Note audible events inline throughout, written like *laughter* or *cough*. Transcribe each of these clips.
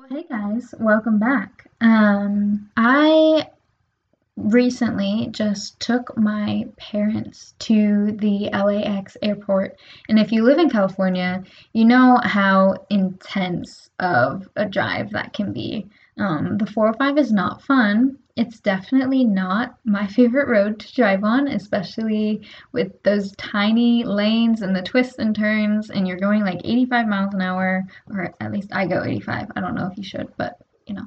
Well, hey guys, welcome back. Um, I recently just took my parents to the LAX airport. And if you live in California, you know how intense of a drive that can be. Um, the 405 is not fun. It's definitely not my favorite road to drive on, especially with those tiny lanes and the twists and turns, and you're going like 85 miles an hour, or at least I go 85. I don't know if you should, but you know,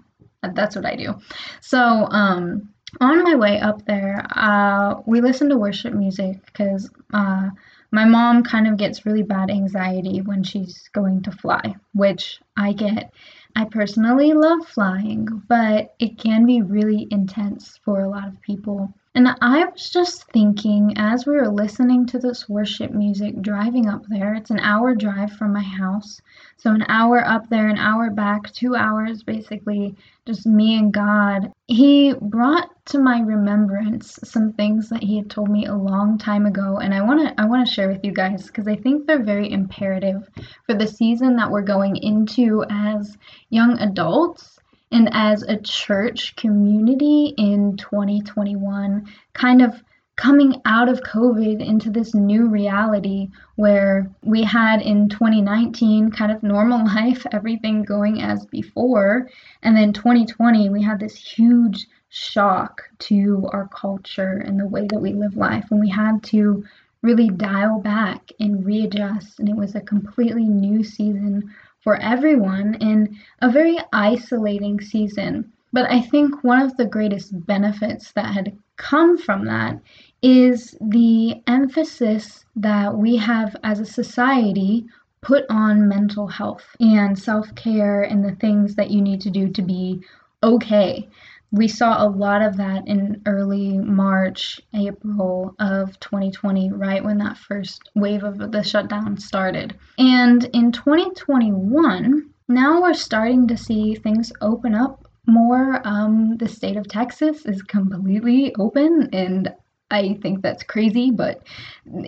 that's what I do. So, um, on my way up there, uh, we listen to worship music because uh, my mom kind of gets really bad anxiety when she's going to fly, which I get. I personally love flying, but it can be really intense for a lot of people. And I was just thinking as we were listening to this worship music driving up there, it's an hour drive from my house. So, an hour up there, an hour back, two hours basically, just me and God. He brought to my remembrance some things that he had told me a long time ago and I want to I want to share with you guys because I think they're very imperative for the season that we're going into as young adults and as a church community in 2021, kind of coming out of COVID into this new reality where we had in 2019 kind of normal *laughs* life, everything going as before. And then 2020, we had this huge shock to our culture and the way that we live life. And we had to really dial back and readjust. And it was a completely new season for everyone in a very isolating season. But I think one of the greatest benefits that had come from that is the emphasis that we have as a society put on mental health and self care and the things that you need to do to be okay we saw a lot of that in early March, April of 2020, right when that first wave of the shutdown started. And in 2021, now we're starting to see things open up more. Um, the state of Texas is completely open, and I think that's crazy, but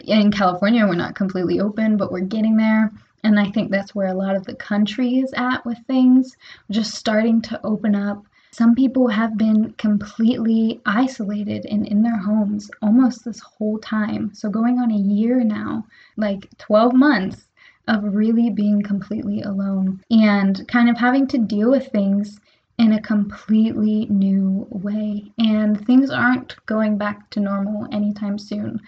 in California, we're not completely open, but we're getting there. And I think that's where a lot of the country is at with things, just starting to open up some people have been completely isolated and in their homes almost this whole time. So, going on a year now, like 12 months of really being completely alone and kind of having to deal with things in a completely new way. And things aren't going back to normal anytime soon,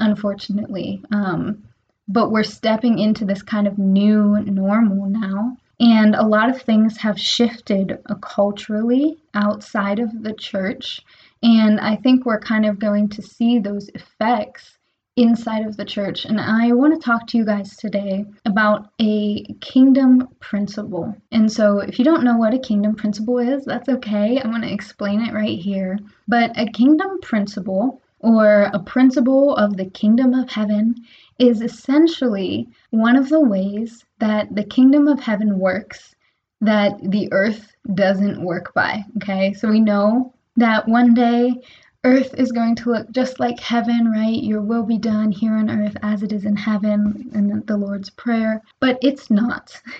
unfortunately. Um, but we're stepping into this kind of new normal now. And a lot of things have shifted culturally outside of the church. And I think we're kind of going to see those effects inside of the church. And I want to talk to you guys today about a kingdom principle. And so, if you don't know what a kingdom principle is, that's okay. I'm going to explain it right here. But a kingdom principle, or a principle of the kingdom of heaven, is essentially one of the ways that the kingdom of heaven works that the earth doesn't work by. Okay, so we know that one day earth is going to look just like heaven, right? Your will be done here on earth as it is in heaven, in the Lord's Prayer. But it's not. *laughs*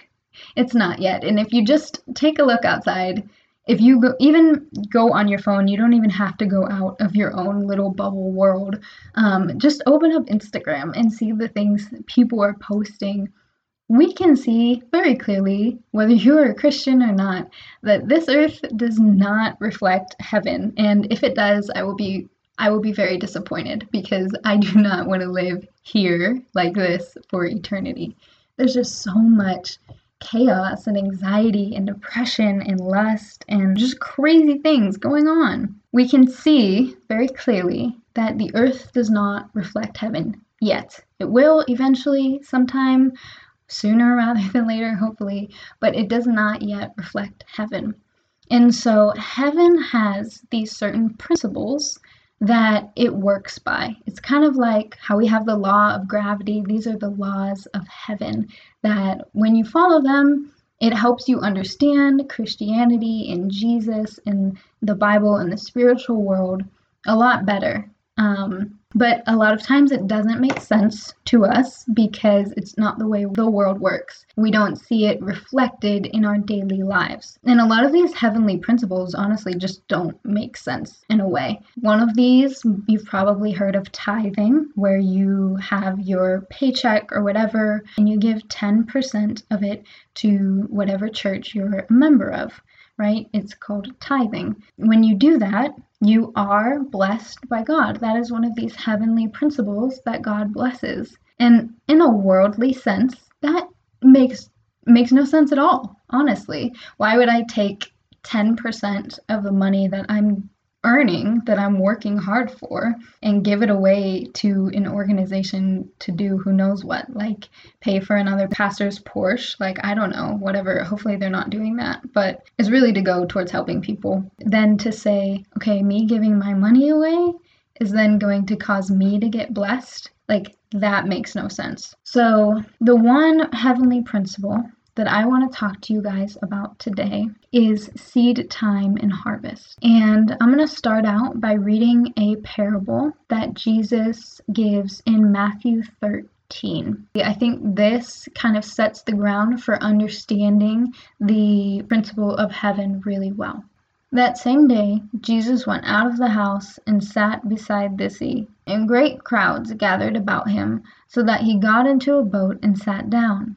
It's not yet. And if you just take a look outside, if you go, even go on your phone, you don't even have to go out of your own little bubble world. Um, just open up Instagram and see the things people are posting. We can see very clearly, whether you're a Christian or not, that this earth does not reflect heaven. And if it does, I will be I will be very disappointed because I do not want to live here like this for eternity. There's just so much chaos and anxiety and depression and lust and just crazy things going on. We can see very clearly that the earth does not reflect heaven yet. It will eventually, sometime sooner *laughs* rather than later, hopefully, but it does not yet reflect heaven. And so heaven has these certain principles that it works by. It's kind of like how we have the law of gravity. These are the laws of heaven that when you follow them, it helps you understand Christianity and Jesus and the Bible and the spiritual world a lot better. Um, But a lot of times it doesn't make sense to us because it's not the way the world works. We don't see it reflected in our daily lives. And a lot of these heavenly principles honestly just don't make sense in a way. One of these, you've probably heard of tithing, where you have your paycheck or whatever, and you give 10% of it to whatever church you're a member of right? It's called tithing. When you do that, you are blessed by God. That is one of these heavenly principles that God blesses. And in a worldly sense, that makes makes no sense at all, honestly. Why would I take 10% of the money that I'm earning that I'm working hard for and give it away to an organization to do who knows what, like pay for another pastor's Porsche. Like, I don't know, whatever. Hopefully, they're not doing that. But it's really to go towards helping people. Then to say, okay, me giving my money away is then going to cause me to get blessed. Like, that makes no sense. So, the one heavenly principle that I want to talk to you guys about today is seed time and harvest. And I'm going to start out by reading a parable that Jesus gives in Matthew 13. I think this kind of sets the ground for understanding the principle of heaven really well. That same day, Jesus went out of the house and sat beside the sea, and great crowds gathered about him, so that he got into a boat and sat down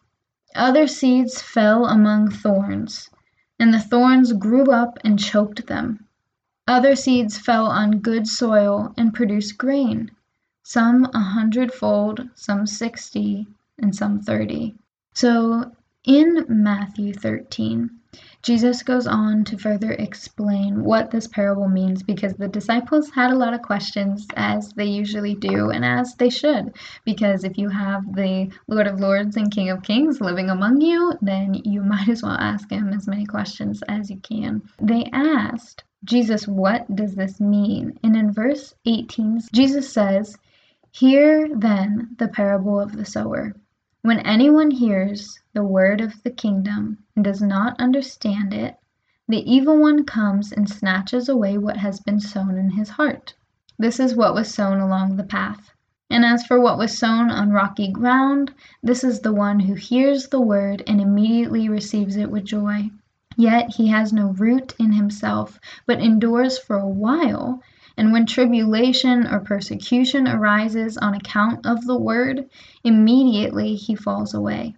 Other seeds fell among thorns, and the thorns grew up and choked them. Other seeds fell on good soil and produced grain, some a hundredfold, some sixty, and some thirty. So in Matthew 13, Jesus goes on to further explain what this parable means because the disciples had a lot of questions, as they usually do, and as they should. Because if you have the Lord of Lords and King of Kings living among you, then you *laughs* might as well ask him as many questions as you can. They asked, Jesus, what does this mean? And in verse 18, Jesus says, Hear then the parable of the sower. When anyone hears the word of the kingdom and does not understand it, the evil one comes and snatches away what has been sown in his heart. This is what was sown along the path. And as for what was sown on rocky ground, this is the one who hears the word and immediately receives it with joy. Yet he has no root in himself, but endures for a while. And when tribulation or persecution arises on account of the word, immediately he falls away.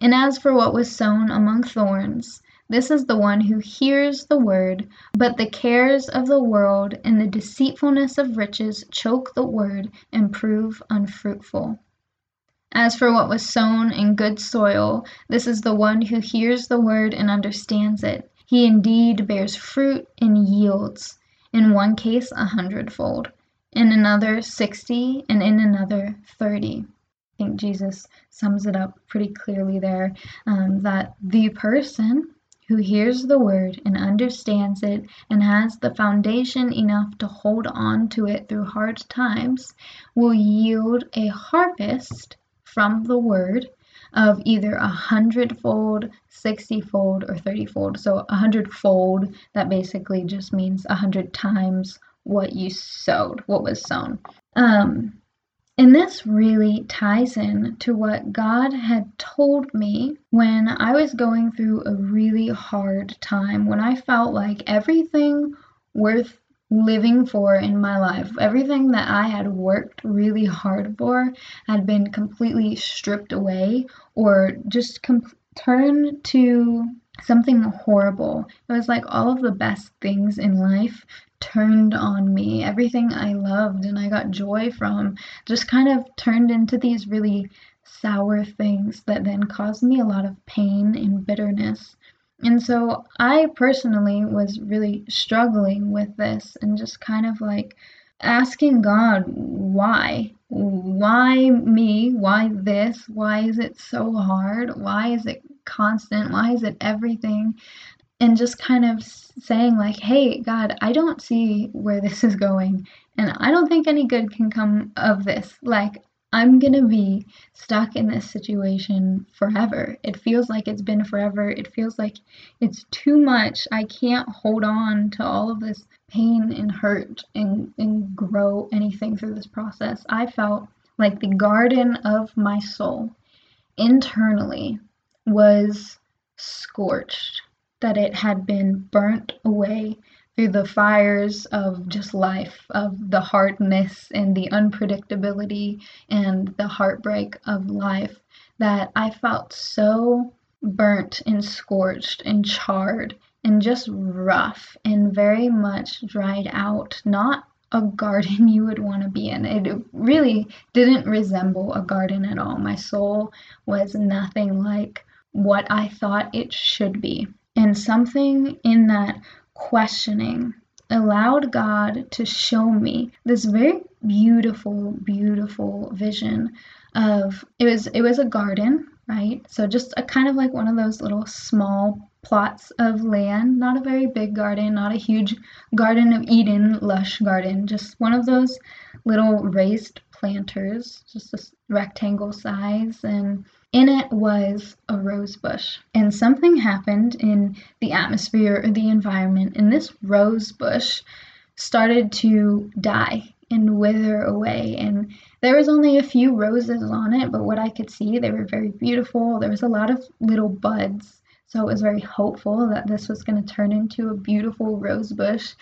And as for what was sown among thorns, this is the one who hears the word, but the cares of the world and the deceitfulness of riches choke the word and prove unfruitful. As for what was sown in good soil, this is the one who hears the word and understands it. He indeed bears fruit and yields in one case a hundredfold, in another sixty, and in another thirty. I think Jesus sums it up pretty clearly there um, that the person who hears the word and understands it and has the foundation enough to hold on to it through hard times will yield a harvest from the word of either a hundredfold, sixtyfold, or thirtyfold. So a hundredfold, that basically just means a hundred times what you sowed, what was sown. Um, and this really ties in to what God had told me when I was going through a really hard time, when I felt like everything worth living for in my life. Everything that I had worked really hard for had been completely stripped away or just com- turned to something horrible. It was like all of the best things in life turned on me. Everything I loved and I got joy from just kind of turned into these really sour things that then caused me a lot of pain and bitterness. And so I personally was really struggling with this and just kind of like asking God, why? Why me? Why this? Why is it so hard? Why is it constant? Why is it everything? And just kind of saying, like, hey, God, I don't see where this is going. And I don't think any good can come of this. Like, I'm going to be stuck in this situation forever. It feels like it's been forever. It feels like it's too much. I can't hold on to all of this pain and hurt and, and grow anything through this process. I felt like the garden of my soul internally was scorched, that it had been burnt away through the fires of just life, of the hardness and the unpredictability and the heartbreak of life, that I felt so burnt and scorched and charred and just rough and very much dried out. Not a garden *laughs* you would want to be in. It really didn't resemble a garden at all. My soul was nothing like what I thought it should be. And something in that questioning allowed God to show me this very beautiful, beautiful vision of it was it was a garden, right? So just a kind of like one of those little small plots of land, not a very big garden, not a huge garden of Eden, lush garden, just one of those little raised planters, just a rectangle size and in it was a rose bush. And something happened in the atmosphere or the environment, and this rose bush started to die and wither away. And there was only a few roses on it, but what I could see, they were very beautiful. There was a lot of little buds. So it was very hopeful that this was going to turn into a beautiful rose bush.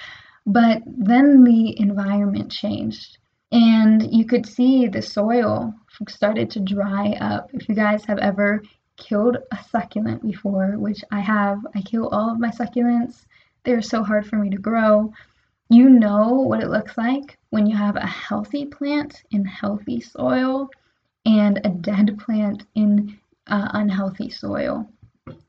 But then the environment changed and you could see the soil started to dry up. If you guys have ever killed a succulent before, which I have, I kill all of my succulents. They're so hard for me to grow. You know what it looks like when you have a healthy plant in healthy soil and a dead plant in uh, unhealthy soil.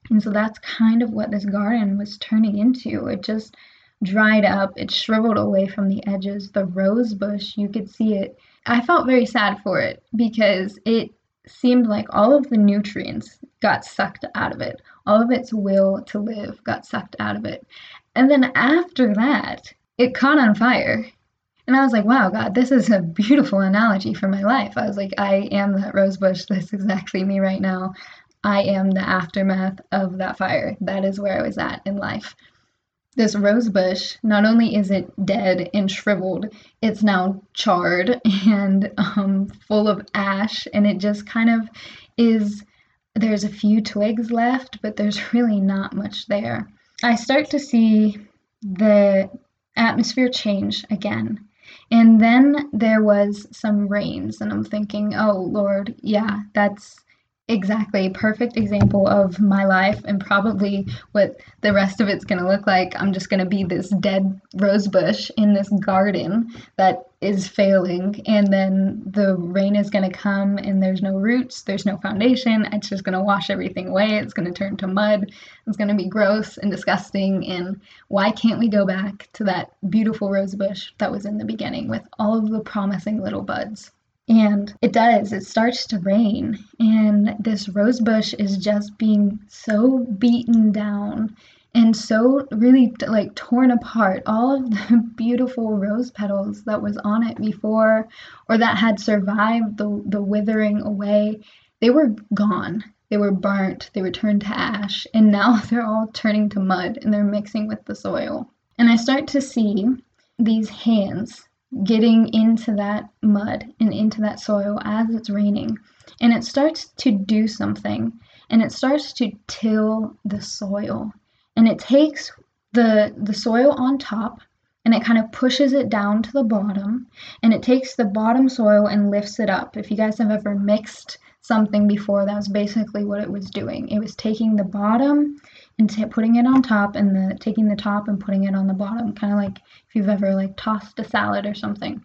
And so that's kind of what this garden was turning into. It just dried up, it shriveled away from the edges. The rose bush, you could see it. I felt very sad for it because it seemed like all of the nutrients got sucked out of it. All of its will to live got sucked out of it. And then after that, it caught on fire. And I was like, wow, God, this is a beautiful analogy for my life. I was like, I am that rose bush. *laughs* That's exactly me right now. I am the aftermath of that fire. That is where I was at in life this rose bush, not only is it dead and shriveled, it's now charred *laughs* and um, full of ash, and it just kind of is. There's a few twigs left, but there's *laughs* really not much there. I start to see the atmosphere change again. And then there was some rains, and I'm thinking, oh Lord, yeah, that's exactly. Perfect example of my life and probably what the rest of it's going to look like. I'm just going to be this dead rose bush in this garden that is failing and then the rain is going to come and there's no roots there's no foundation. It's just going to wash everything away. It's going to turn to mud. It's going to be gross and disgusting and why can't we go back to that beautiful rose bush that was in the beginning with all of the promising little buds and it does, it starts to rain, and this rose bush is just being so beaten down and so really like torn apart. All of the *laughs* beautiful rose petals that was on it before or that had survived the, the withering away, they were gone. They were burnt, they were turned to ash, and now *laughs* they're all turning to mud and they're mixing with the soil. And I start to see these hands getting into that mud and into that soil as it's raining. And it starts to do something and it starts to till the soil. And it takes the the soil on top and it kind of pushes it down to the bottom and it takes the bottom soil and lifts it up. If you guys have ever mixed something before, that was basically what it was doing. It was taking the bottom and t- putting it on top and the taking the top and putting it on the bottom, kind of like if you've ever like tossed a salad or something.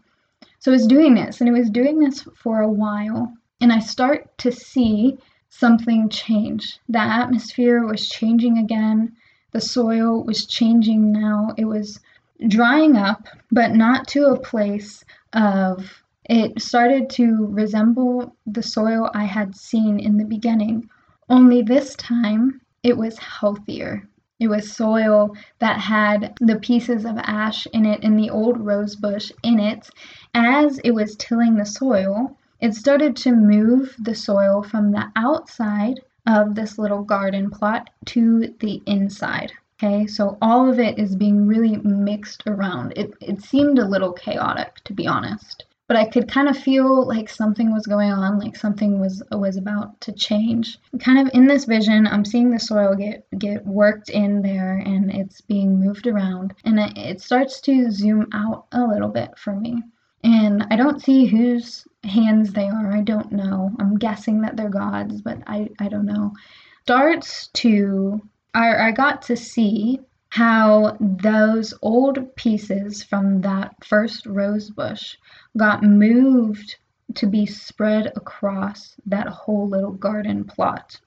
So it was doing this and it was doing this for a while. And I start to see something change. The atmosphere was changing again. The soil was changing now. It was drying up, but not to a place of it started to resemble the soil I had seen in the beginning, only this time it was healthier. It was soil that had the pieces of ash in it and the old rose bush in it. As it was tilling the soil, it started to move the soil from the outside of this little garden plot to the inside. Okay, so all of it is being really mixed around. It, it seemed a little chaotic, to be honest. But I could kind of feel like something was going on, like something was was about to change. Kind of in this vision, I'm seeing the soil get get worked in there, and it's being moved around, and it, it starts to zoom out a little bit for me. And I don't see whose hands they are. I don't know. I'm guessing that they're God's, but I, I don't know. Starts to I, I got to see how those old pieces from that first rose bush got moved to be spread across that whole little garden plot.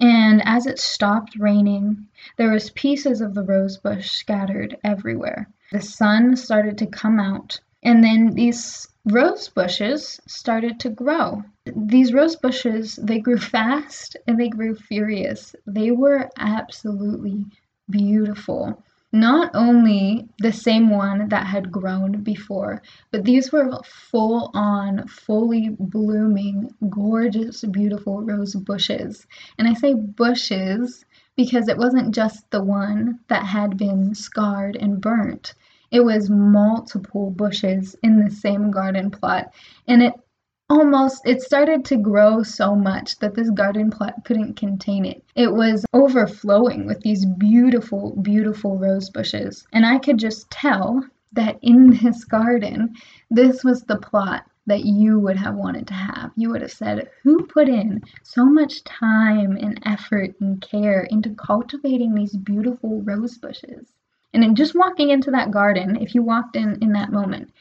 And as it stopped raining, there was pieces of the rose bush scattered everywhere. The sun started to come out, and then these rose bushes started to grow. These rose bushes, they grew *laughs* fast and they grew furious. They were absolutely beautiful. Not only the same one that had grown before, but these were full on, fully blooming, gorgeous, beautiful rose bushes. And I say bushes because it wasn't just the one that had been scarred and burnt. It was multiple bushes in the same garden plot, and it almost it started to grow so much that this garden plot couldn't contain it. It was overflowing with these beautiful, beautiful rose bushes, and I could just tell that in *laughs* this garden, this was the plot that you would have wanted to have. You would have said, Who put in so much time and effort and care into cultivating these beautiful rose bushes? And in just walking into that garden, if you walked in in that moment,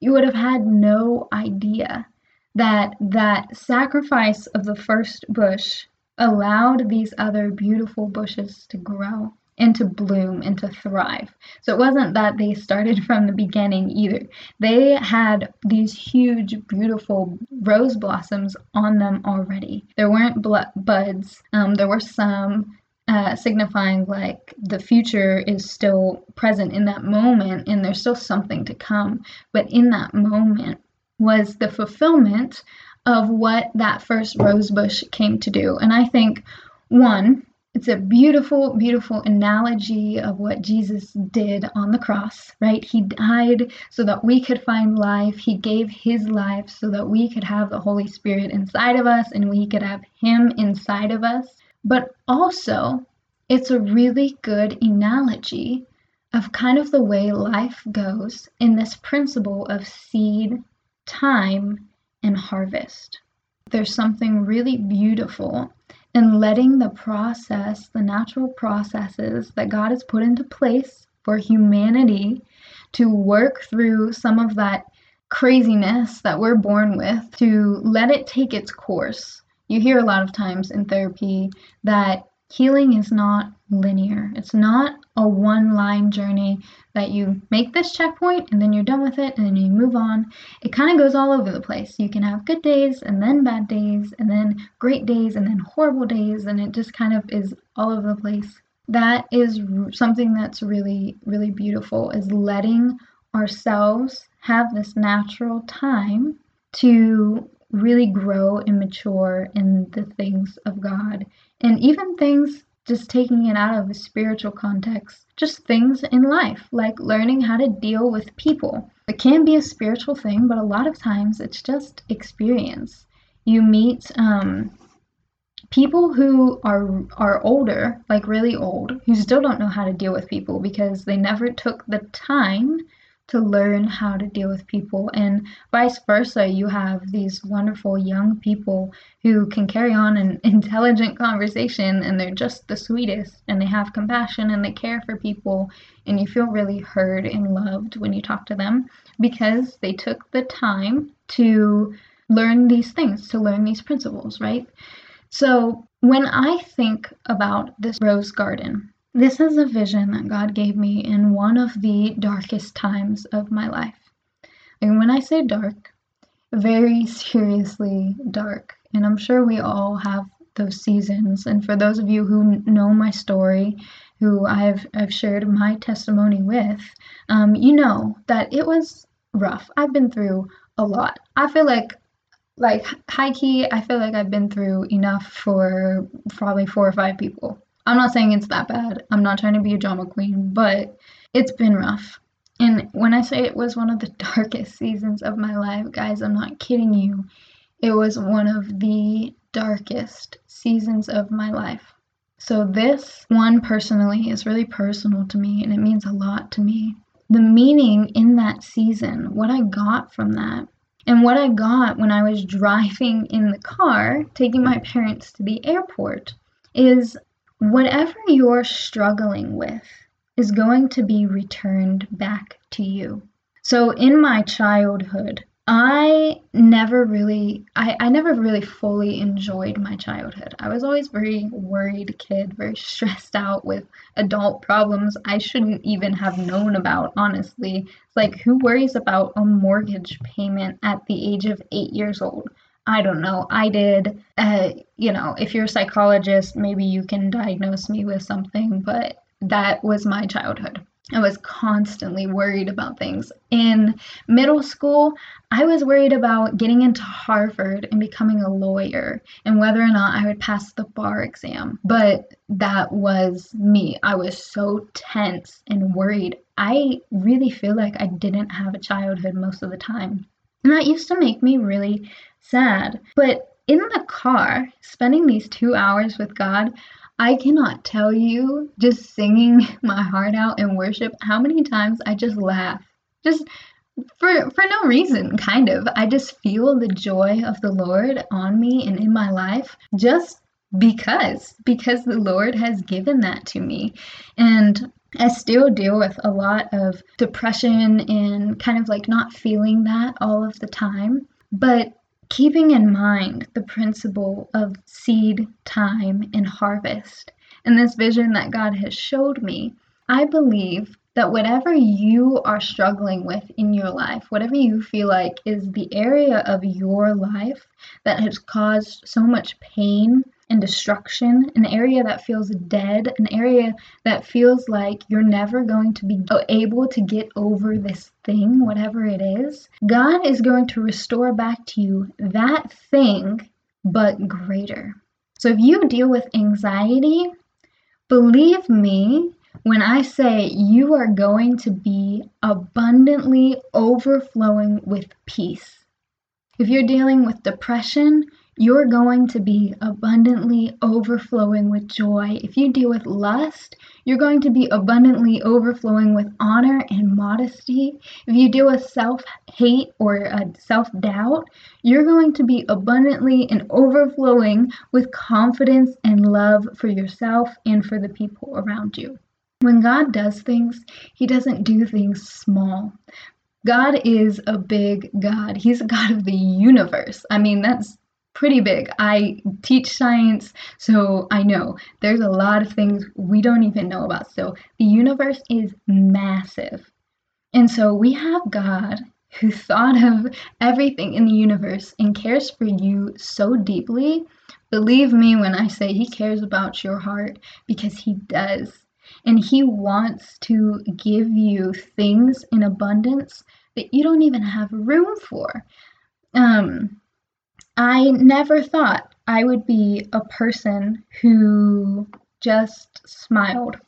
you would have had no idea that that sacrifice of the first bush allowed these other beautiful bushes to grow and to bloom and to thrive. So it wasn't that they started *laughs* from the beginning either. They had these huge, beautiful rose blossoms on them already. There weren't buds, um, there were some uh, signifying like the future is still present in that moment and there's still something to come. But in that moment was the fulfillment of what that first rosebush came to do. And I think, one, it's a beautiful, beautiful analogy of what Jesus did on the cross, right? He died so that we could find life. He gave his life so that we could have the Holy Spirit inside of us and we could have him inside of us. But also, it's a really good analogy of kind of the way life goes in this principle of seed, time, and harvest. There's something really beautiful in letting the process, the natural processes that God has put into place for humanity to work through some of that craziness that we're born with, to let it take its course you hear a lot of times in therapy that healing is not linear. It's not a one line journey that you make this checkpoint and then you're done with it and then you move on. It kind of goes all over the place. You can have good days and then bad days and then great days and then horrible days and it just kind of is all over the place. That is something that's really, really beautiful is letting ourselves have this natural time to really grow and mature in the things of God. And even things just taking it out of a spiritual context, just things in life, like learning how to deal with people. It can be a spiritual thing, but a lot of times it's just experience. You meet um, people who are are older, like really old, who still don't know how to deal with people because they never took the time to learn how to deal with people and vice versa you have these wonderful young people who can carry on an *laughs* intelligent conversation and they're just the sweetest and they have compassion and they care for people and you feel really heard and loved when you talk to them because they took the time to learn these things to learn these principles right? So when i think about this rose garden This is a vision that God gave me in one of the darkest times of my life. And when I say dark, very seriously dark. And I'm sure we all have those seasons. And for those of you who know my story, who I've, I've shared my testimony with, um, you know that it was rough. I've been through a lot. I feel like, like high key, I feel like I've been through enough for probably four or five people. I'm not saying it's that bad. I'm not trying to be a drama queen, but it's been rough. And when I say it was one of the *laughs* darkest seasons of my life, guys, I'm not kidding you. It was one of the darkest seasons of my life. So, this one personally is really personal to me and it means a lot to me. The meaning in that season, what I got from that, and what I got when I was *laughs* driving in the car, taking my parents to the airport, is whatever you're struggling with is going to be returned back to you. So in my childhood, I never really I, I never really fully enjoyed my childhood. I was always very worried kid, very stressed out with adult problems I shouldn't even have known about, honestly. Like who worries about a mortgage payment at the age of 8 years old? I don't know. I did. Uh, you know, if you're a psychologist, maybe you can diagnose me with something, but that was my childhood. I was constantly worried about things. In middle school, I was worried about getting into Harvard and becoming a lawyer and whether or not I would pass the bar exam. But that was me. I was so tense and worried. I really feel like I didn't have a childhood most of the time. And that used to make me really sad. But in the car, spending these two hours with God, I cannot tell you, just singing *laughs* my heart out in worship, how many times I just laugh. Just for for no reason, kind of. I just feel the joy of the Lord on me and in my life just because because the Lord has given that to me. And I still deal with a lot of depression and kind of like not feeling that all of the time. But keeping in mind the principle of seed time and harvest and this vision that God has showed me, I believe that whatever you are struggling with in your life, whatever you feel like is the area of your life that has caused so much pain and destruction, an area that feels dead, an area that feels like you're never going to be able to get over this thing, whatever it is, God is going to restore back to you that thing, but greater. So if you deal with anxiety, believe me when I say you are going to be abundantly overflowing with peace. If you're dealing with depression, you're going to be abundantly overflowing with joy. If you deal with lust, you're going to be abundantly overflowing with honor and modesty. If you deal with self hate or uh, self doubt, you're going to be abundantly and overflowing with confidence and love for yourself and for the people around you. When God does things, He doesn't do things small. God is a big God. He's a God of the universe. I mean, that's pretty big. I teach science, so I know there's a lot of things we don't even know about. So the universe is massive. And so we have God who thought of everything in the universe and cares for you so deeply. Believe me when I say he cares about your heart because he does. And he wants to give you things in abundance that you don't even have room for. Um, I never thought I would be a person who just smiled.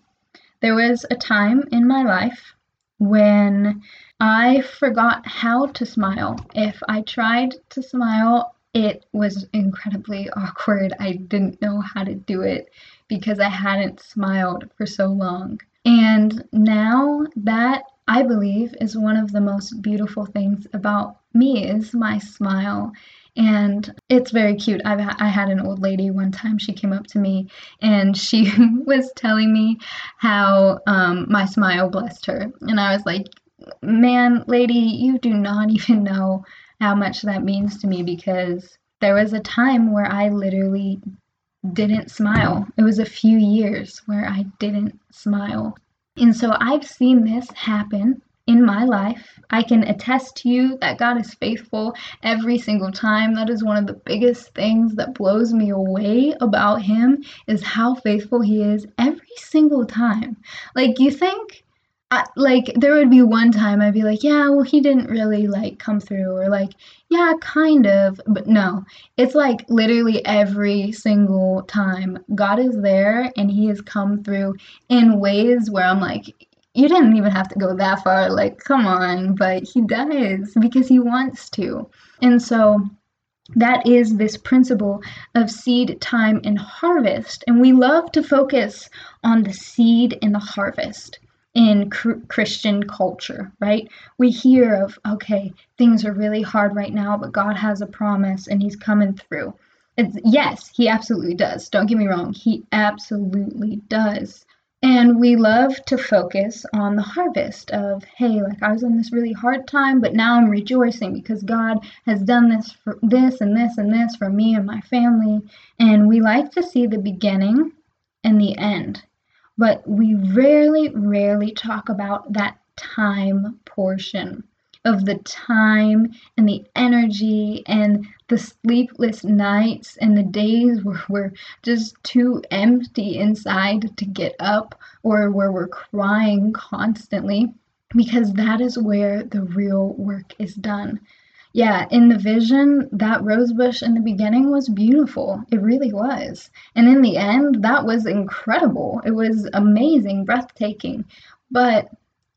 There was a time in my life when I forgot how to smile. If I tried to smile, it was incredibly awkward. I didn't know how to do it because I hadn't smiled for so long. And now that I believe is one of the most beautiful things about me is my smile and it's very cute. I've I had an old lady one time. She came up to me and she *laughs* was telling me how um, my smile blessed her, and I was like, "Man, lady, you do not *laughs* even know how much that means to me because there was a time where I literally didn't smile. It was a few years where I didn't smile. And so I've seen this happen in my life. I can attest to you that God is faithful every single time. That is one of the biggest things that blows me away about him is how faithful he is every single time. Like you think I, like there would be one time I'd be like, yeah, well he didn't really like come through or like, yeah, kind of, but no. It's like literally every single time God is there and he has come through in ways where I'm like, you didn't even have to go that far. Like, come on. But he does because he wants to. And so that is this principle of seed time and harvest. And we love to focus on the seed and the harvest in cr- Christian culture, right? We hear of, okay, things are really hard right now, but God has a promise and He's coming through. It's, yes, He absolutely does. Don't get me wrong, He absolutely does. And we love to focus on the harvest of, hey, like I was in this really hard time, but now I'm rejoicing because God has done this for this and this and this for me and my family. And we like to see the beginning and the end, but we rarely, rarely talk about that time portion of the time and the energy and the sleepless nights and the days *laughs* where we're just too empty inside to get up or where we're crying constantly because that is where the real work is done. Yeah, in the vision, that rose bush in the beginning was beautiful. It really was. And in the end, that was incredible. It was amazing, breathtaking. But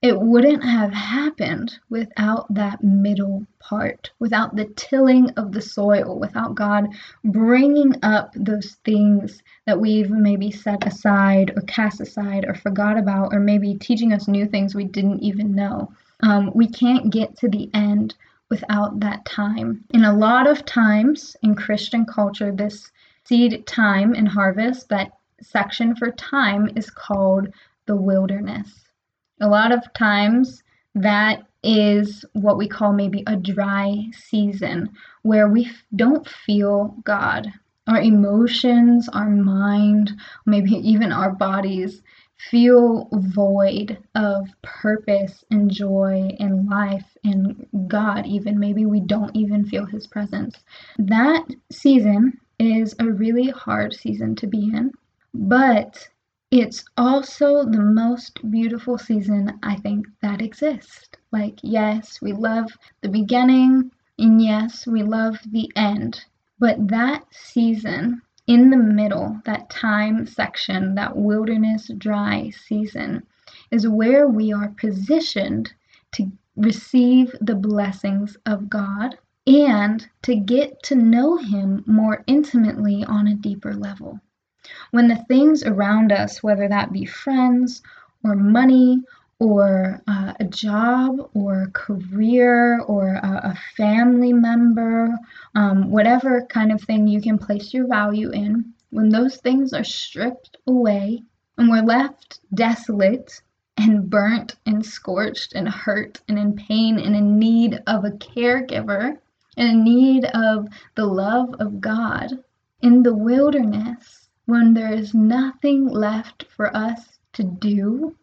it wouldn't have happened without that middle part, without the tilling of the soil, without God bringing up those things that we've maybe set aside or cast aside or forgot about, or maybe teaching us new things we didn't even know. Um, we can't get to the end without that time. And a lot of times in Christian culture, this seed time and harvest, that section for time is called the wilderness a lot of times that is what we call maybe a dry season where we don't feel God. Our emotions, our mind, maybe *laughs* even our bodies feel void of purpose and joy and life and God, even. Maybe we don't even feel His presence. That season is a really hard season to be in, but it's also the most beautiful season I think that exists. Like, yes, we love the beginning, and yes, we love the end. But that season in the middle, that time section, that wilderness dry season, is where we are positioned to receive the blessings of God and to get to know Him more intimately on a deeper level. When the things around us, whether that be friends or money or uh, a job or a career or a, a family member, um, whatever kind of thing you can place your value in, when those things are stripped away and we're left desolate and burnt and scorched and hurt and in pain and in need of a caregiver and in need of the love of God in the wilderness, when there is nothing left for us to do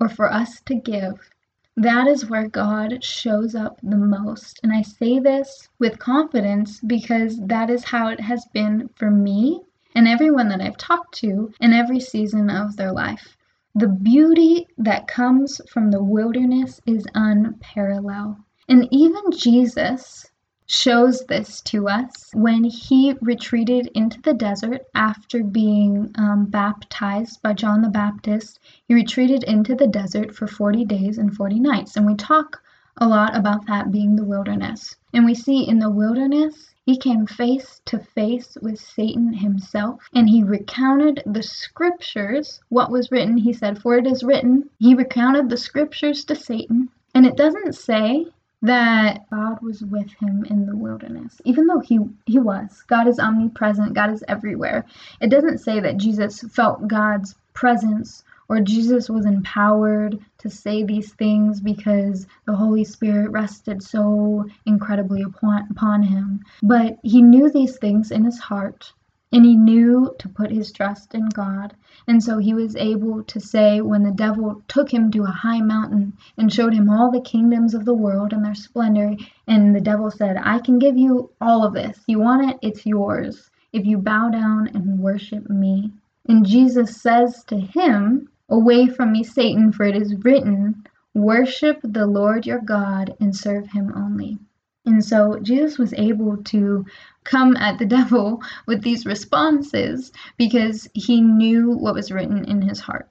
or for us to give, that is where God shows up the most. And I say this with confidence because that is how it has been for me and everyone that I've talked to in every season of their life. The beauty that comes from the wilderness is unparalleled. And even Jesus, shows this to us when he retreated into the desert after being um, baptized by John the Baptist. He retreated into the desert for 40 days and 40 nights. And we talk a lot about that being the wilderness. And we see in the wilderness, he came face to face with Satan himself and he recounted the scriptures, what was written. He said, For it is written, he recounted the scriptures to Satan. And it doesn't say that God was with him in the wilderness. Even though he he was. God is omnipresent, God is everywhere. It doesn't say that Jesus felt God's presence or Jesus was empowered to say these things because the Holy Spirit rested so incredibly upon, upon him. But he knew these things in his heart And he knew to put his trust in God. And so he was able to say, when the devil took him to a high mountain and showed him all the kingdoms of the world and their splendor, and the devil said, I can give you all of this. You want it? It's yours. If you bow down and worship me. And Jesus says to him, Away from me, Satan, for it is written, Worship the Lord your God and serve him only. And so Jesus was able to come at the *laughs* devil with these responses because he knew what was written in his heart.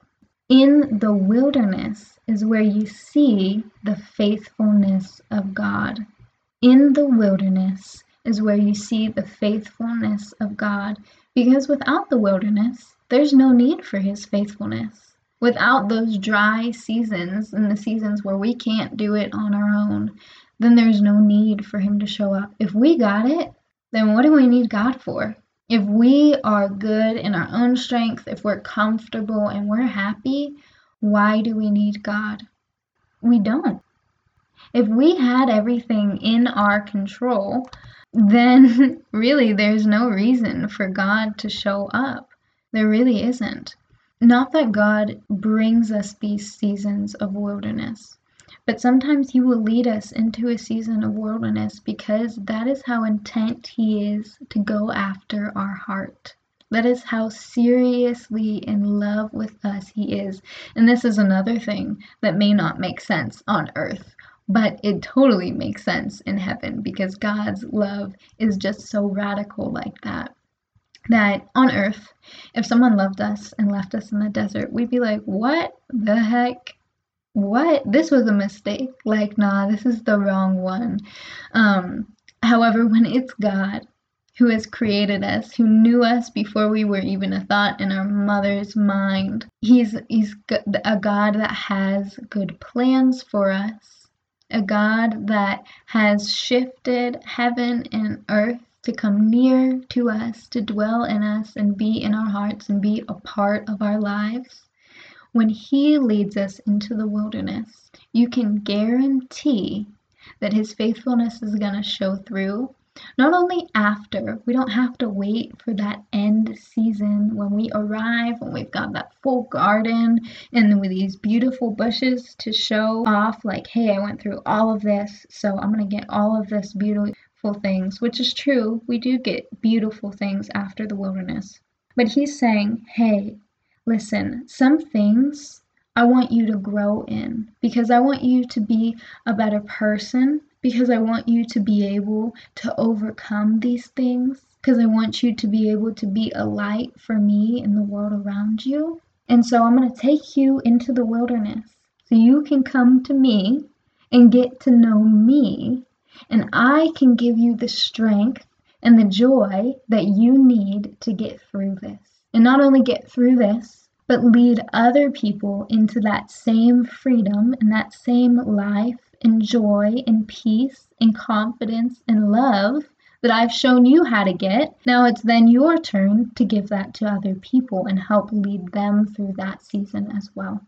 In the wilderness is where you see the faithfulness of God. In the wilderness is where you see the faithfulness of God because without the wilderness, there's no need for his faithfulness. Without those dry seasons and the seasons where we can't do it on our own, then there's no need for him to show up. If we got it, then what do we need God for? If we are good in our own strength, if we're comfortable and we're happy, why do we need God? We don't. If we had everything in our control, then *laughs* really there's no reason for God to show up. There really isn't. Not that God brings us these seasons of wilderness. But sometimes He will lead us into a season of wilderness because that is how intent He is to go after our heart. That is how seriously in love with us He is. And this is another thing that may not make sense on earth, but it totally makes sense in heaven because God's love is just so radical like that. That on earth, if someone loved us and left us in the desert, we'd be like, what the heck what? This was a mistake. Like nah this is the wrong one. Um however *laughs* when it's god who has created us who knew us before we were even a thought in our mother's mind he's he's a god that has good plans for us. A god that has shifted heaven and earth to come near to us to dwell in us and be in our hearts and be a part of our lives when He leads us into the wilderness, you can guarantee that His faithfulness is going to show through. Not only after, we don't have to wait for that end season when we arrive, when we've got that full garden and with these beautiful bushes to show off, like, hey, I went through all of this, so I'm going to get all of this beautiful things, which is true. We do get beautiful things after the wilderness. But he's saying, hey, Listen, some things I want you to grow in because I want you to be a better person, because I want you to be able to overcome these things, because I want you to be able to be a light for me in the world around you. And so I'm going to take you into the wilderness so you can come to me and get to know me, and I can give you the strength and the joy that you need to get through this and not only get through this, but lead other people into that same freedom and that same life and joy and peace and confidence and love that I've shown you how to get. Now it's then your turn to give that to other people and help lead them through that season as well.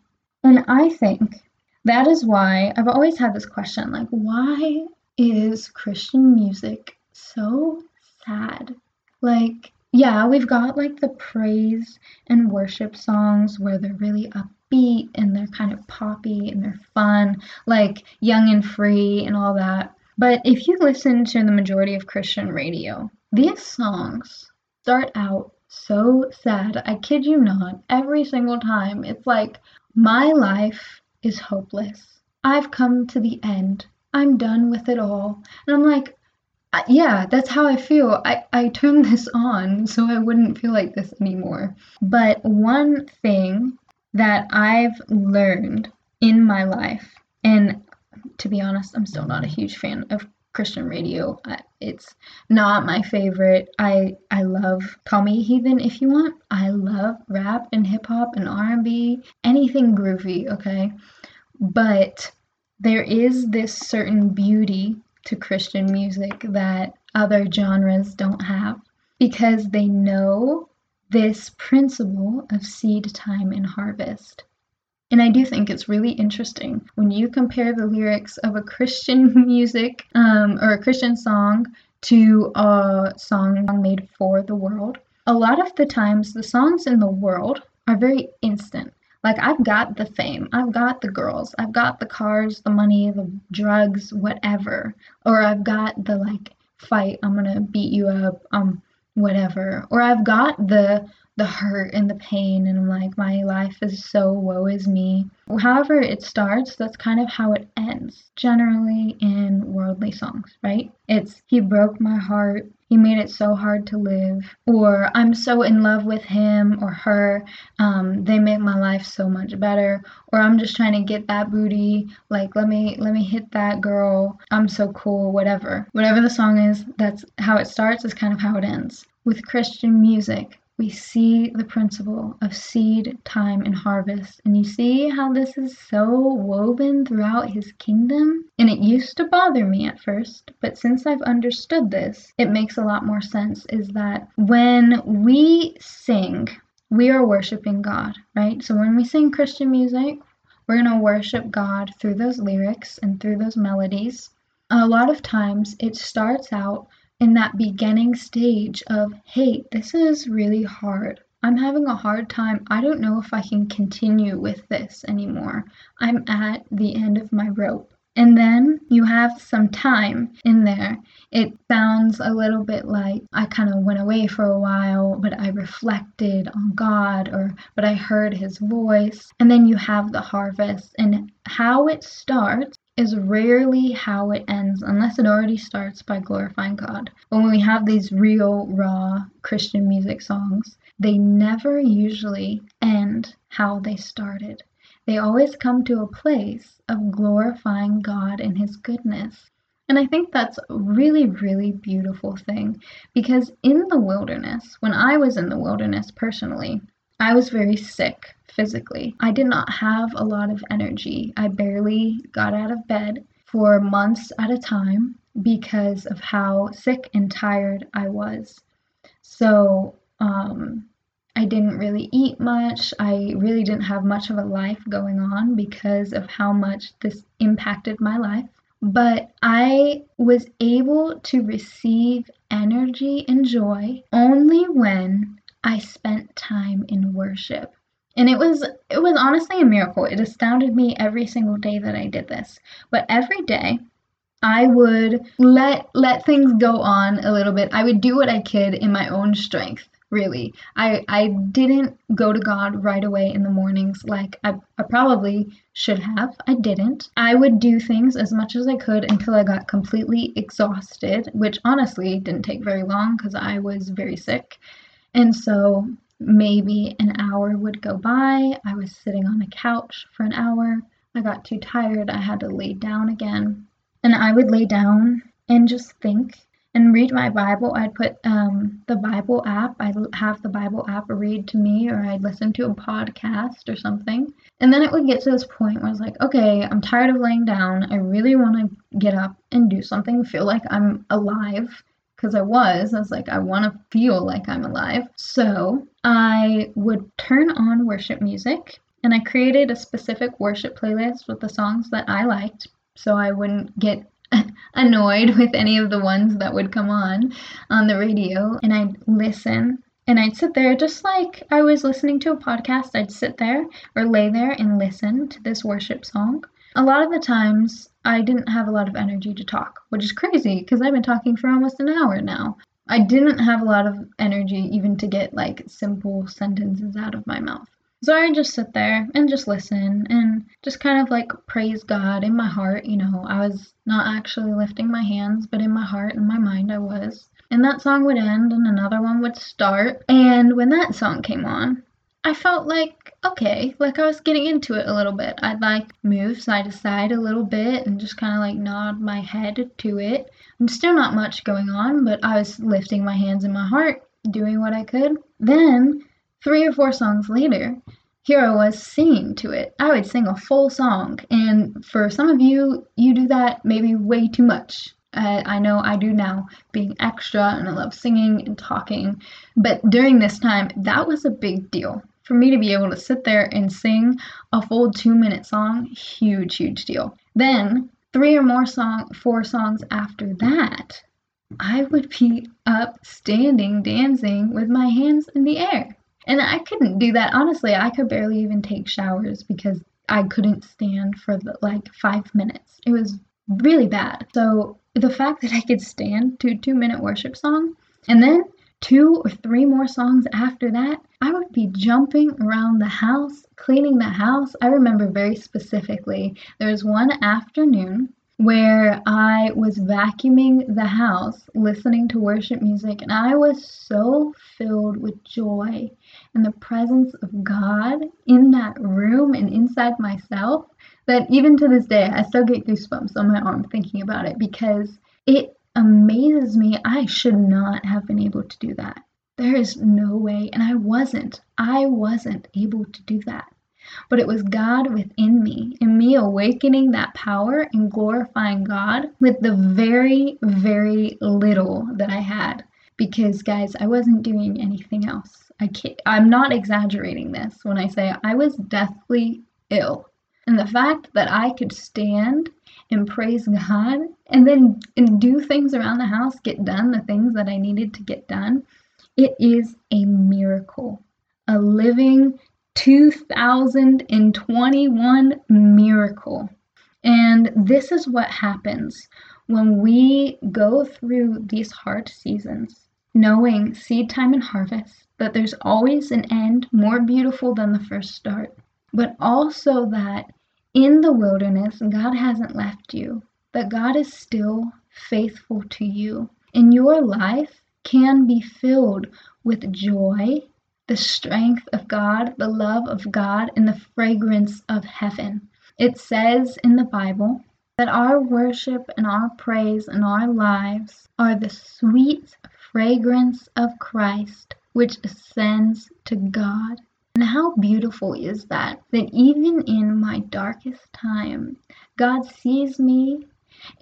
And I think that is why I've always had this question like, why is Christian music so sad? Like, yeah, we've got like the praise and worship songs where they're really upbeat and they're kind of poppy and they're fun, like Young and Free and all that. But if you listen to the majority of Christian radio, these songs start out so sad. I kid you not, every single time. It's like, my life is hopeless. I've come to the end. I'm done with it all. And I'm like, yeah, that's how I feel. I, I turned this on so I wouldn't feel like this anymore. But one thing that I've learned in my life, and to be honest, I'm still not a huge fan of Christian radio. It's not my favorite. I I love call me heathen if you want. I love rap and hip hop and R&B, anything groovy, okay? But there is this certain beauty to Christian music that other genres don't have because they know this principle of seed time and harvest. And I do think it's really interesting when you compare the lyrics of a Christian *laughs* music um, or a Christian song to a song made for the world. a lot of the times the songs in the world are very instant. Like I've got the fame, I've got the girls, I've got the cars, the money, the drugs, whatever. Or I've got the like fight, I'm gonna beat you up, um, whatever. Or I've got the the hurt and the pain and I'm like my life is so woe is me. However it starts, that's kind of how it ends, generally in worldly songs, right? It's he broke my heart, he made it so hard to live, or I'm so in love with him or her, um, they make my life so much better, or I'm just trying to get that booty, like let me let me hit that girl, I'm so cool, whatever. Whatever the song is, that's how it starts is kind of how it ends. With Christian music, we see the principle of seed, time, and harvest. And you see how this is so woven throughout his kingdom? And it used to bother me at first, but since I've understood this, it makes a lot more sense. Is that when we sing, we are worshiping God, right? So when we sing Christian music, we're going to worship God through those lyrics and through those melodies. A lot of times it starts out in that beginning stage of, hey, this is really hard. I'm having a hard time. I don't know if I can continue with this anymore. I'm at the end of my rope. And then you have some time in there. It sounds a little bit like I kind of went away for a while, but I reflected on God or but I heard his voice. And then you have the harvest and how it starts is rarely how it ends unless it already starts by glorifying God. But when we have these real, raw Christian music songs, they never usually end how they started. They always come to a place of glorifying God and His goodness. And I think that's a really, really beautiful thing because in the wilderness, when I was in the wilderness personally, I was very sick physically. I did not have a lot of energy. I barely got out of bed for months at a time because of how sick and tired I was. So, um, I didn't really eat much. I really didn't have much of a life going on because of how much this impacted my life. But I was able to receive energy and joy only when I spent time in worship and it was it was honestly a miracle. It astounded me every single day that i did this. But every day i would let let things go on a little bit. I would do what i could in my own strength really. I i didn't go to god right away in the mornings like I, I probably should have. I didn't. I would do things as much as i could until i got completely exhausted which honestly didn't take very long because i was very sick. And so maybe an hour would go by. I was sitting on the couch for an hour. I got too tired. I had to lay down again. And I would lay down and just think and read my Bible. I'd put um, the Bible app, I'd have the Bible app read to me, or I'd listen to a podcast or something. And then it would get to this point where I was like, okay, I'm tired of laying down. I really want to get up and do something, feel like I'm alive because I was. I was like, I want to feel like I'm alive. So I would turn on worship music and I created a specific worship playlist with the songs that I liked so I wouldn't get *laughs* annoyed with any of the ones that would come on on the radio and I'd listen and I'd sit there just like I was listening to a podcast. I'd sit there or lay there and listen to this worship song. A lot of the times I didn't have a lot of energy to talk, which is crazy because I've been talking for almost an hour now. I didn't have a lot of energy even to get like simple sentences out of my mouth. So I just sit there and just listen and just kind of like praise God in my heart. You know, I was not actually lifting my hands, but in my heart and my mind I was. And that song would end and another one would start. And when that song came on, I felt like okay, like I was getting into it a little bit. I'd like move side to side a little bit and just kind of like nod my head to it. I'm still not much going on, but I was lifting my hands in my heart, doing what I could. Then, three or four songs later, here I was singing to it. I would sing a full song, and for some of you, you do that maybe way too much. I, I know I do now, being extra, and I love singing and talking. But during this time, that was a big deal for me to be able to sit there and sing a full two minute song, huge, huge deal. Then three or more song, four songs after that, I would be up standing dancing with my hands in the air. And I couldn't do that. Honestly, I could barely even take showers because I couldn't stand for the, like five minutes. It was really bad. So the fact that I could stand to two minute worship song and then two or three more songs after that, I would be jumping around the house, cleaning the house. I remember very specifically there was one afternoon where I was vacuuming the house, listening to worship music, and I was so filled with joy and the presence of God in that room and inside myself that even to this day, I still get goosebumps on my arm thinking about it because it amazes me. I should not have been able to do that. There is no way, and I wasn't. I wasn't able to do that. But it was God within me and me awakening that power and glorifying God with the very, very little that I had. Because, guys, I wasn't doing anything else. I can't, I'm not exaggerating this when I say I was deathly ill. And the fact that I could stand and praise God and then and do things around the house, get done the things that I needed to get done, it is a miracle. A living 2021 miracle. And this is what happens when we go through these hard seasons, knowing seed time and harvest, that there's always an end more beautiful than the first start, but also that in the wilderness, God hasn't left you, that God is still faithful to you. And your life can be filled with joy the strength of God, the love of God, and the fragrance of heaven. It says in the Bible that our worship and our praise and our lives are the sweet fragrance of Christ which ascends to God. And how beautiful is that? That even in my darkest time, God sees me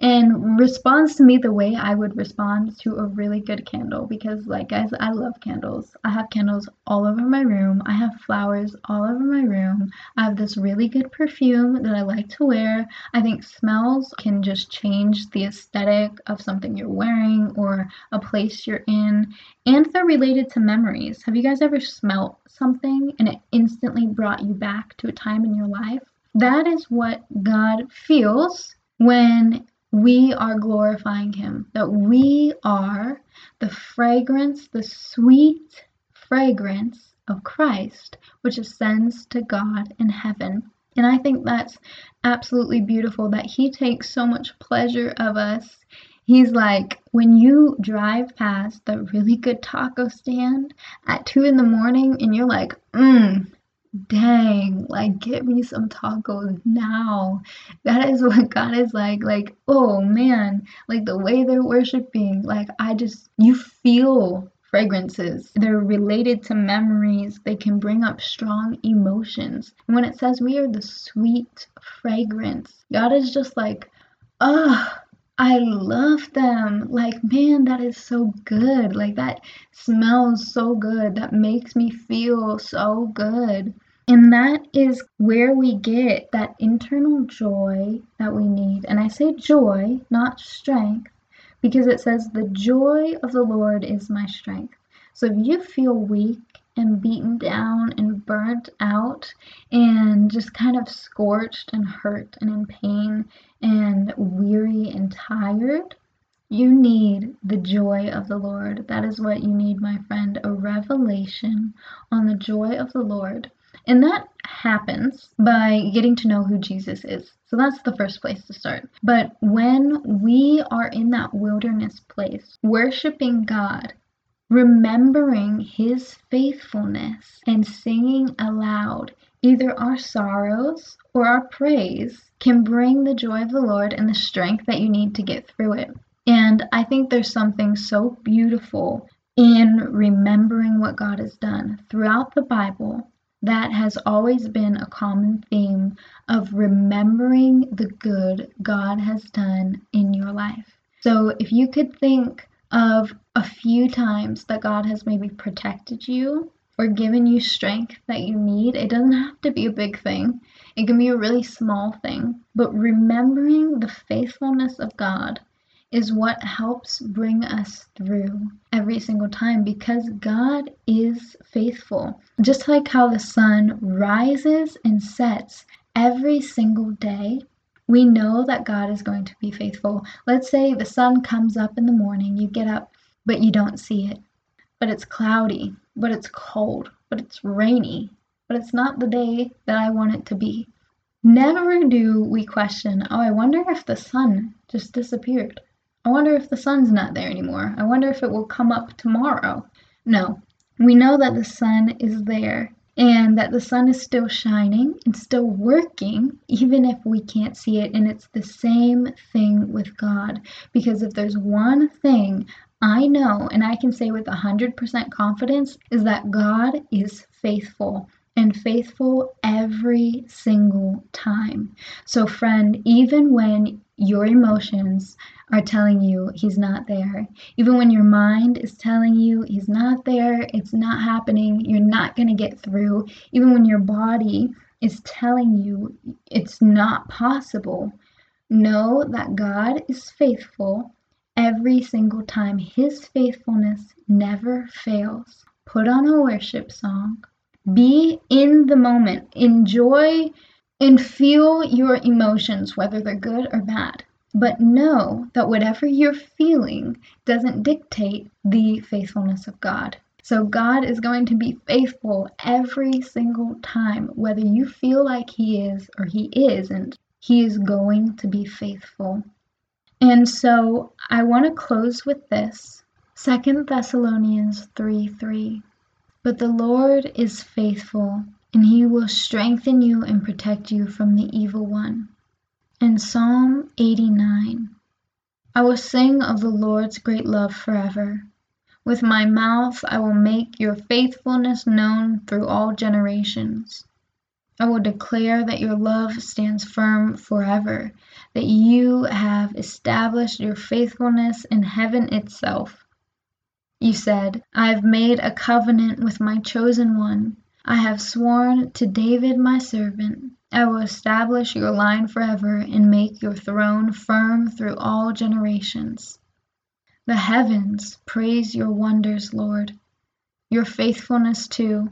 and responds to me the way I would respond to a really good candle because like guys I love candles. I have candles all over my room. I have flowers all over my room. I have this really good perfume that I like to wear. I think smells can just change the aesthetic of something you're wearing or a place you're in and they're related to memories. Have you guys ever smelt something and it instantly brought you back to a time in your life? That is what God feels when we are glorifying Him, that we are the fragrance, the sweet fragrance of Christ, which ascends to God in heaven. And I think that's absolutely beautiful that He takes so much pleasure of us. He's like, when you drive past the really good taco stand at two in the morning and you're like, mmm, dang, like get me some tacos now. That is what *laughs* God is like. Like, oh man, like the way they're worshiping, like I just, you feel fragrances. They're related to memories. They can bring up strong emotions. When it says we are the sweet fragrance, God is just like. Oh, I love them. Like, man, that is so good. Like, that smells so good. That makes me feel so good. And that is where we get that internal joy that we need. And I say joy, not strength, because it says, The joy of the Lord is my strength. So if you feel weak and beaten down and burnt out and just kind of scorched and hurt and in pain and weary and tired, you need the joy of the Lord. That is what you need, my friend a revelation on the joy of the Lord. And that happens by getting to know who Jesus is. So that's the first place to start. But when we are in that wilderness place, worshiping God, remembering his faithfulness, and singing aloud, either our sorrows or our praise can bring the joy of the Lord and the strength that you need to get through it. And I think there's something so beautiful in remembering what God has done throughout the Bible that has always been a common theme of remembering the good God has done in your life. So if you could think of a few times that God has maybe protected you or given you strength that you need, it doesn't have to be a big thing. It can be a really small thing, but remembering the faithfulness of God is what helps bring us through every single time because God is faithful. Just like how the sun rises and sets every single day, we know that God is going to be faithful. Let's say the sun comes up in the morning, you get up, but you don't see it. But it's cloudy, but it's cold, but it's rainy, but it's not the day that I want it to be. Never do we question, oh, I wonder if the sun just disappeared. I wonder if the sun's not there anymore. I wonder if it will come up tomorrow. No, we know that the sun is there and that the sun is still shining and still working, even if we can't see it. And it's the same thing with God. Because if there's one thing I know and I can say with 100% confidence, is that God is faithful and faithful every single time. So, friend, even when your emotions are telling you he's not there. Even when your mind is telling you he's not there, it's not happening, you're not going to get through. Even when your body is telling you it's not possible, know that God is faithful every single time. His faithfulness never fails. Put on a worship song. Be in the moment. Enjoy and feel your emotions, whether they're good or bad. But know that whatever you're feeling doesn't dictate the faithfulness of God. So God is going to be faithful every single time, whether you feel like He is or He isn't, He is going to be faithful. And so I want to close with this Second Thessalonians 3 3. But the Lord is faithful, and He will strengthen you and protect you from the evil one. In Psalm 89 I will sing of the Lord's great love forever. With my mouth I will make your faithfulness known through all generations. I will declare that your love stands firm forever, that you have established your faithfulness in heaven itself. You said, I have made a covenant with my chosen one. I have sworn to David my servant. I will establish your line forever and make your throne firm through all generations. The heavens praise your wonders, Lord, your faithfulness too,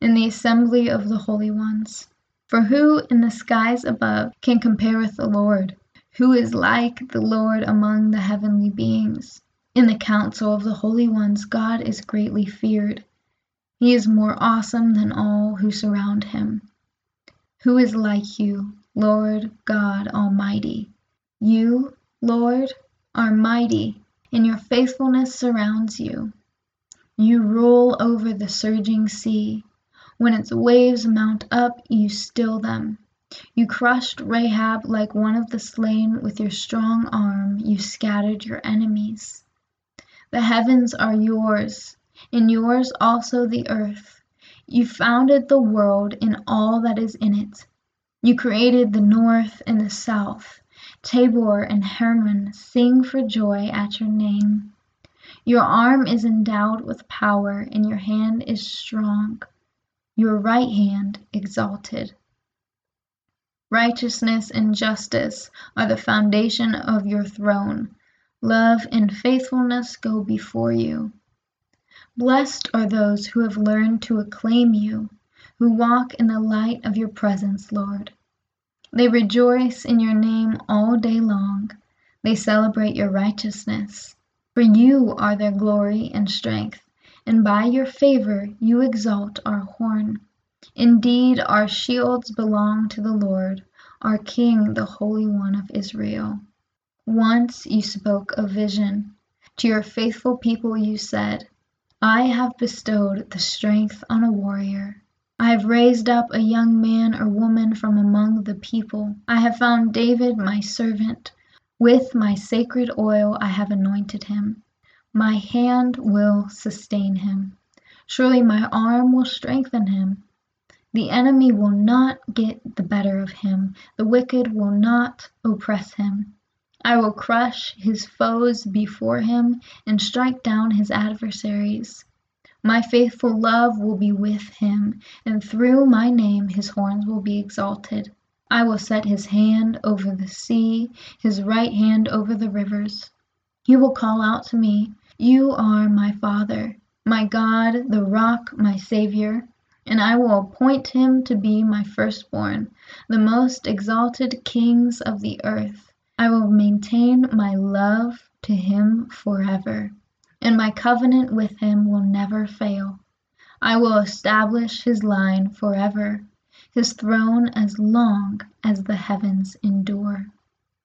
in the assembly of the holy ones. For who in the skies above can compare with the Lord? Who is like the Lord among the heavenly beings? In the council of the holy ones, God is greatly feared. He is more awesome than all who surround him. Who is like you, Lord God Almighty? You, Lord, are mighty, and your faithfulness surrounds you. You rule over the surging sea. When its waves mount up, you still them. You crushed Rahab like one of the slain with your strong arm, you scattered your enemies. The heavens are yours, and yours also the earth. You founded the world and all that is in it. You created the north and the south. Tabor and Hermon sing for joy at your name. Your arm is endowed with power, and your hand is strong, your right hand exalted. Righteousness and justice are the foundation of your throne. Love and faithfulness go before you. Blessed are those who have learned to acclaim you, who walk in the light of your presence, Lord. They rejoice in your name all day long. They celebrate your righteousness. For you are their glory and strength, and by your favor you exalt our horn. Indeed, our shields belong to the Lord, our King, the Holy One of Israel. Once you spoke a vision. To your faithful people you said, I have bestowed the strength on a warrior. I have raised up a young man or woman from among the people. I have found David my servant. With my sacred oil I have anointed him. My hand will sustain him. Surely my arm will strengthen him. The enemy will not get the better of him. The wicked will not oppress him. I will crush his foes before him and strike down his adversaries. My faithful love will be with him, and through my name his horns will be exalted. I will set his hand over the sea, his right hand over the rivers. He will call out to me, You are my Father, my God, the rock, my Saviour. And I will appoint him to be my firstborn, the most exalted kings of the earth. I will maintain my love to him forever, and my covenant with him will never fail. I will establish his line forever, his throne as long as the heavens endure.